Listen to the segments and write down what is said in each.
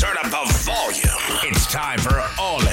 Turn up the volume. It's time for Olex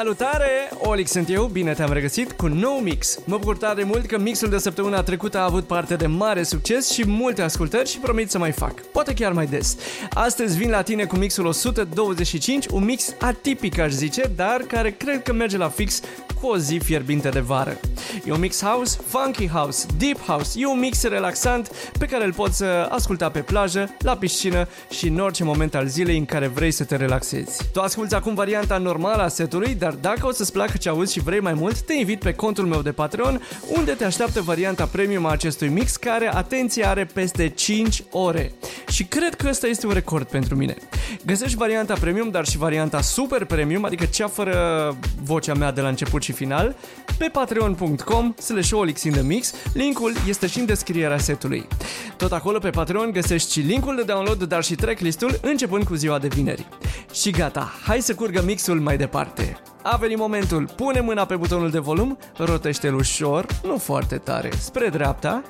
Salutare! Olix sunt eu, bine te-am regăsit cu nou mix. Mă bucur tare mult că mixul de săptămâna trecută a avut parte de mare succes și multe ascultări și promit să mai fac. Poate chiar mai des. Astăzi vin la tine cu mixul 125, un mix atipic aș zice, dar care cred că merge la fix cu o zi fierbinte de vară. E un mix house, funky house, deep house, e un mix relaxant pe care îl poți asculta pe plajă, la piscină și în orice moment al zilei în care vrei să te relaxezi. Tu asculti acum varianta normală a setului, dar dacă o să-ți placă ce auzi și vrei mai mult, te invit pe contul meu de Patreon, unde te așteaptă varianta premium a acestui mix, care, atenție, are peste 5 ore. Și cred că ăsta este un record pentru mine. Găsești varianta premium, dar și varianta super premium, adică cea fără vocea mea de la început și final, pe patreon.com slash mix. Linkul este și în descrierea setului. Tot acolo pe Patreon găsești și linkul de download, dar și tracklistul, începând cu ziua de vineri. Și gata, hai să curgă mixul mai departe. A venit momentul, pune mâna pe butonul de volum, rotește-l ușor, nu foarte tare, spre dreapta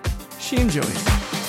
și enjoy!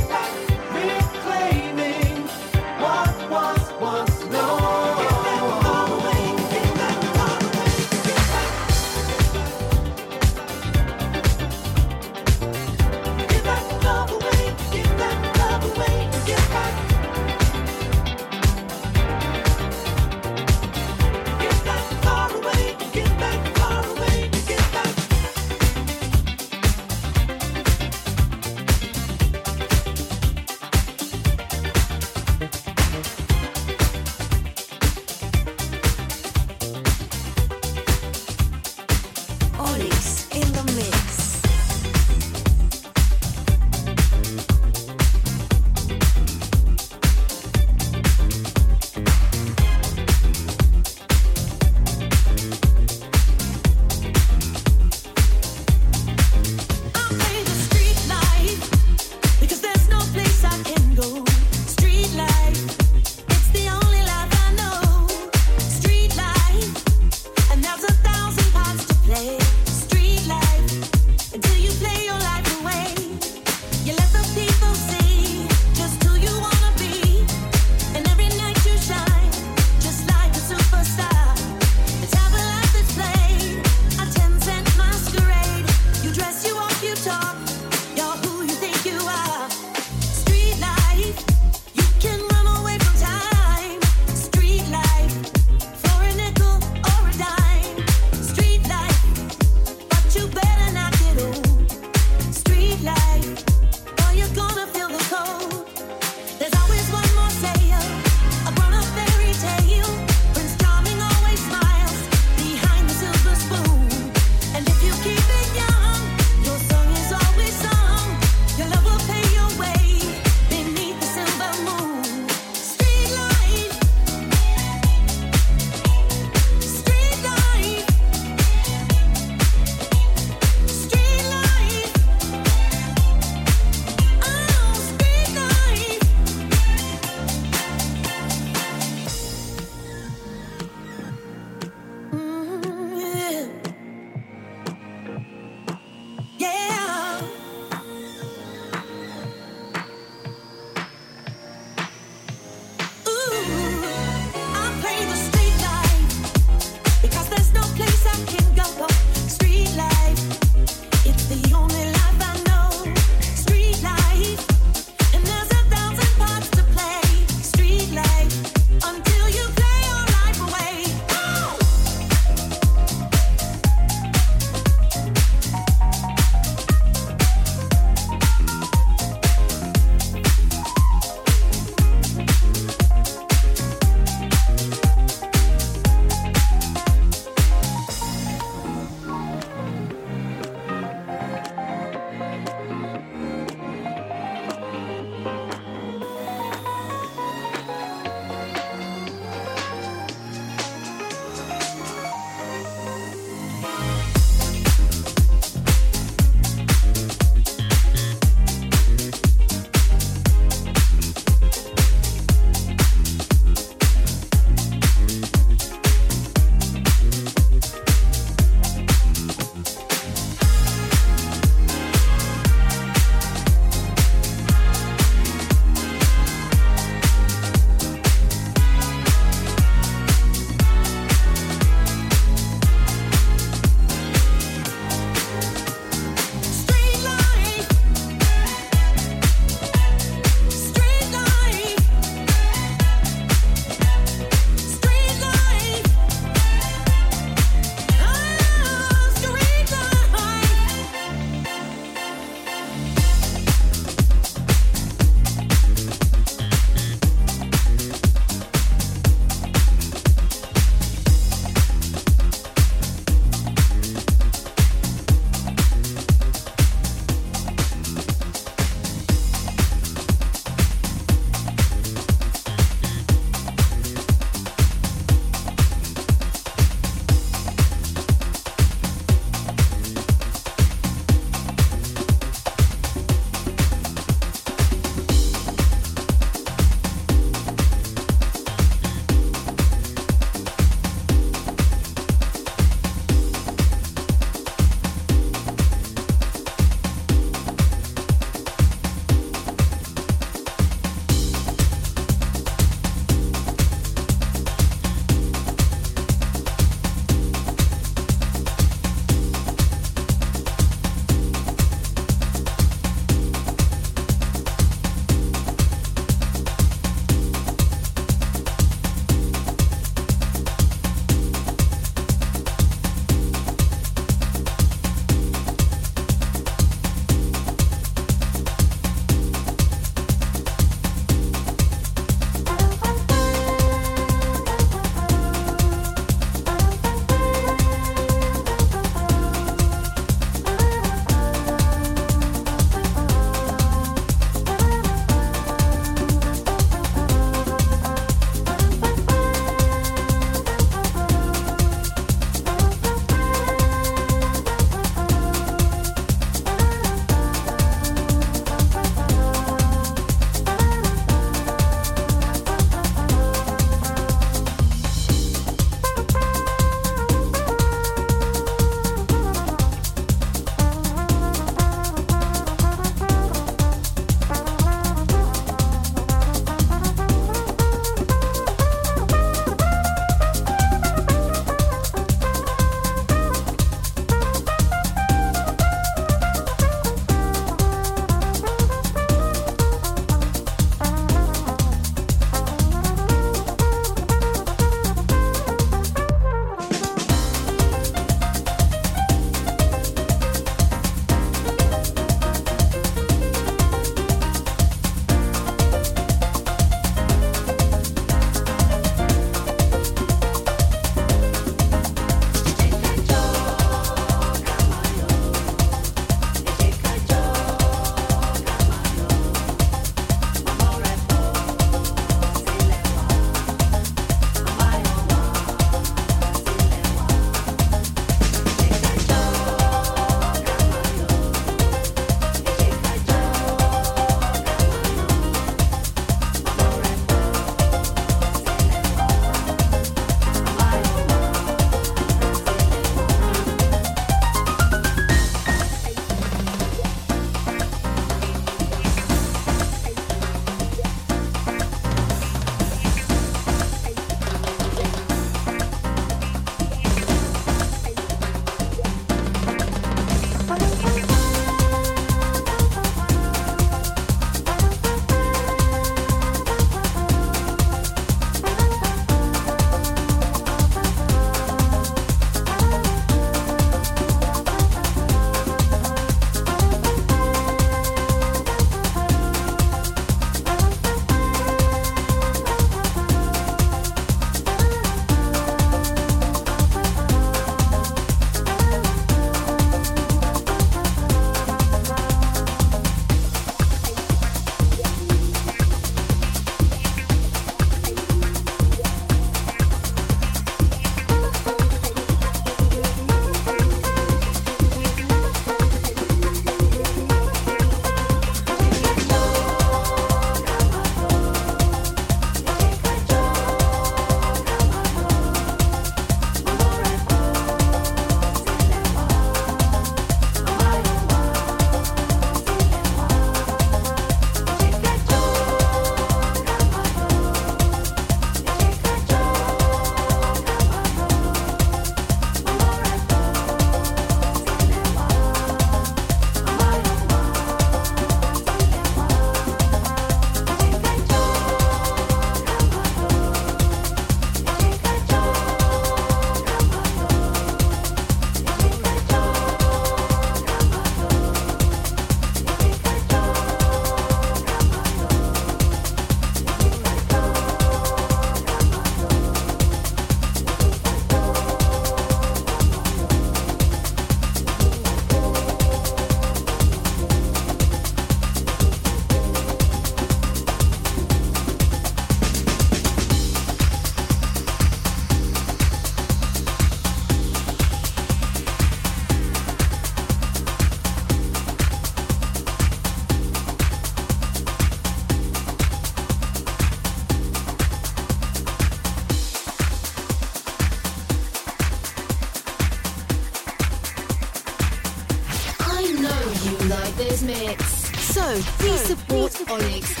Onyx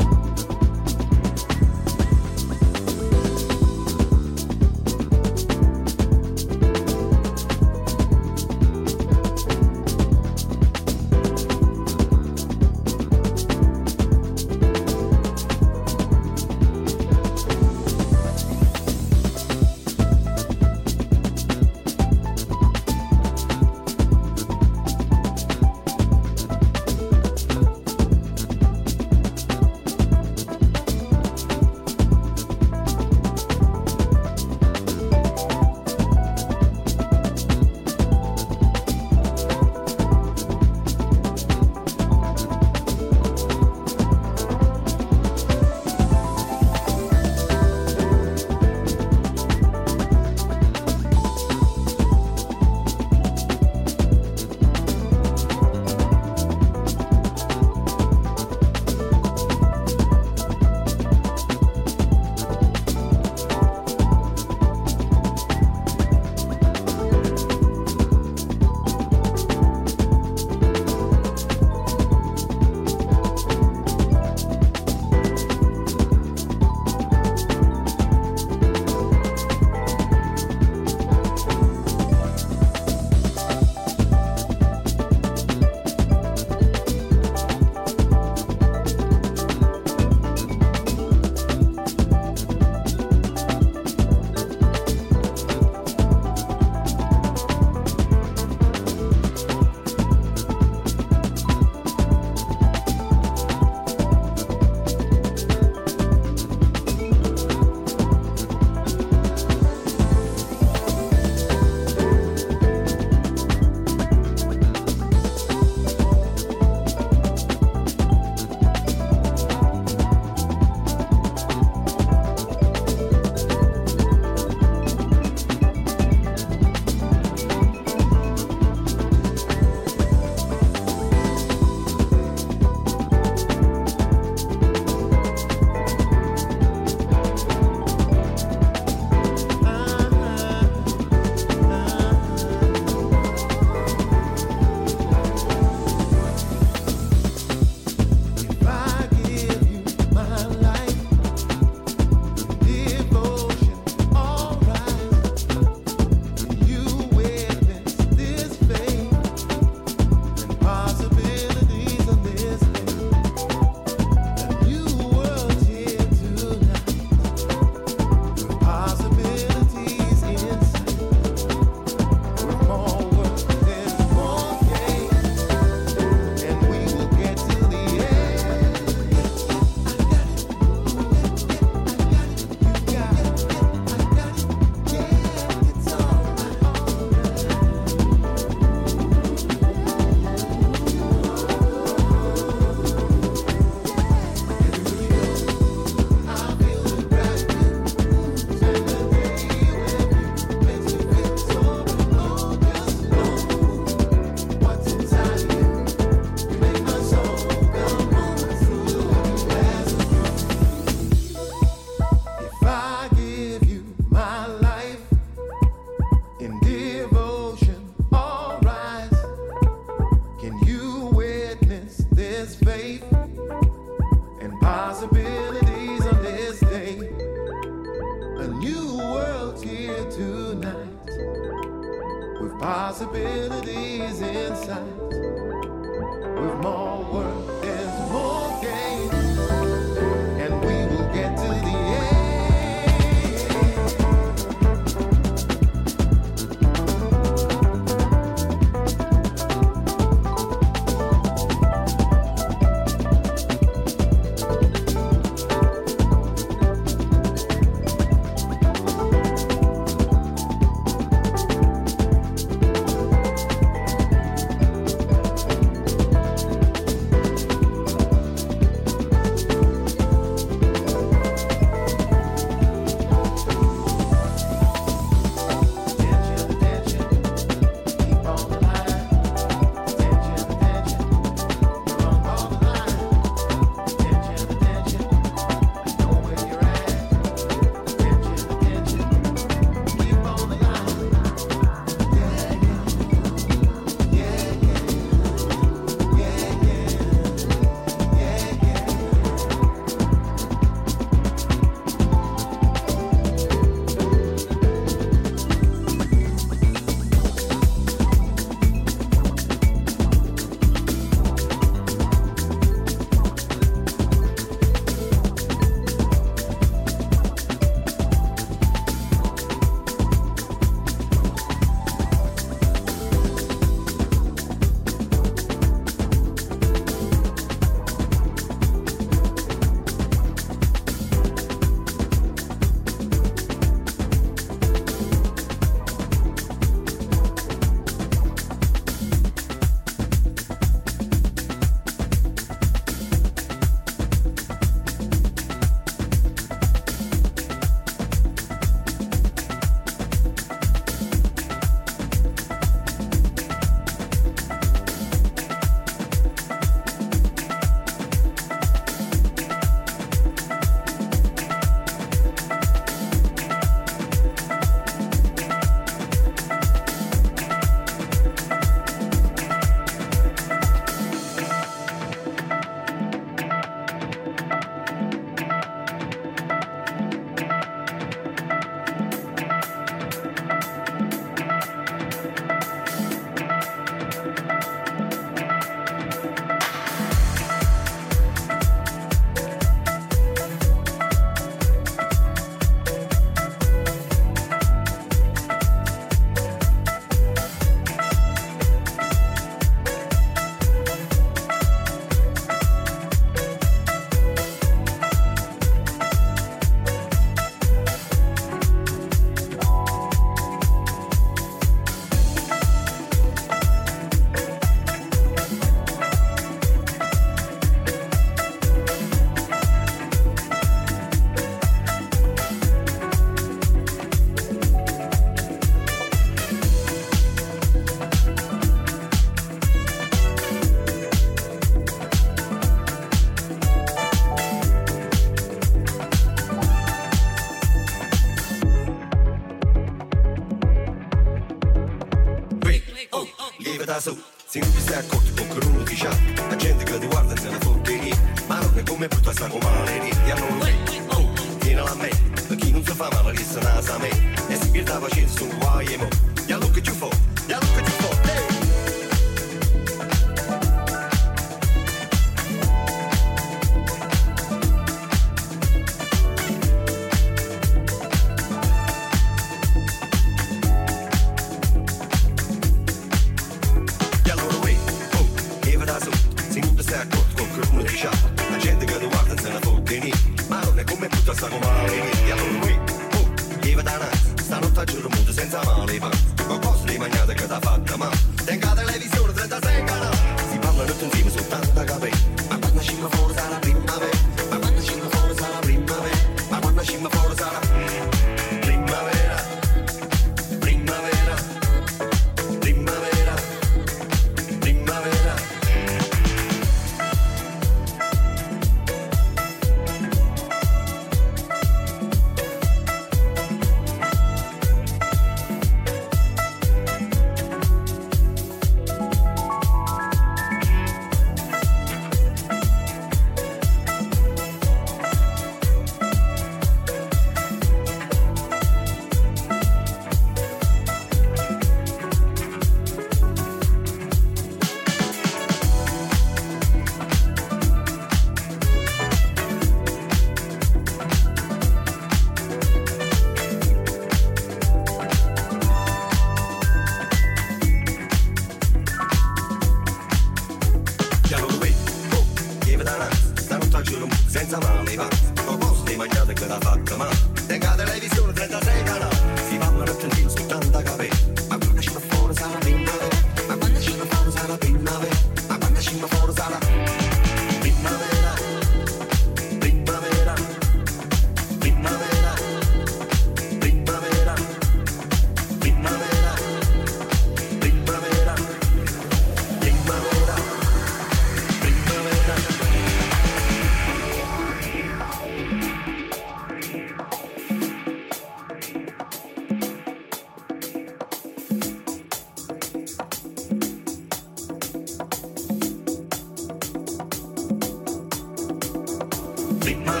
Sleep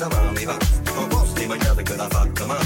zaman bir bak O boz değil bana da Come farkıma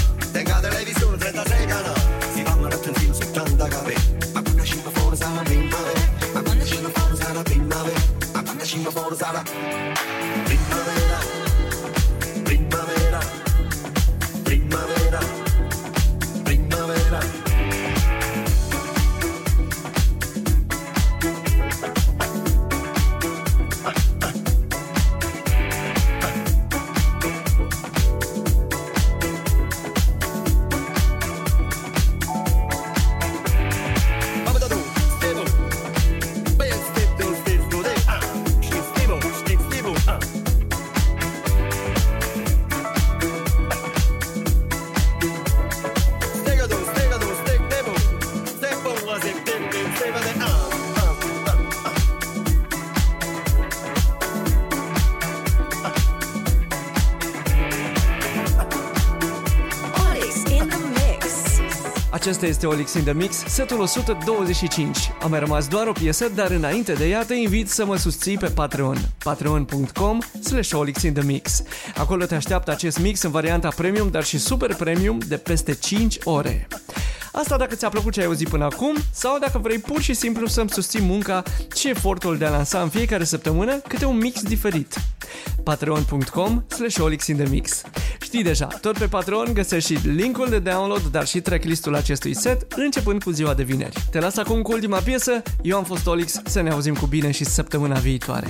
Acesta este Olix in the Mix, setul 125. A mai rămas doar o piesă, dar înainte de ea te invit să mă susții pe Patreon. patreon.com slash Olix in the Mix. Acolo te așteaptă acest mix în varianta premium, dar și super premium de peste 5 ore. Asta dacă ți-a plăcut ce ai auzit până acum sau dacă vrei pur și simplu să-mi susții munca și efortul de a lansa în fiecare săptămână câte un mix diferit. patreon.com slash Olix in the Mix. Știi deja, tot pe Patreon găsești și linkul de download, dar și tracklistul acestui set, începând cu ziua de vineri. Te las acum cu ultima piesă, eu am fost Olix, să ne auzim cu bine și săptămâna viitoare.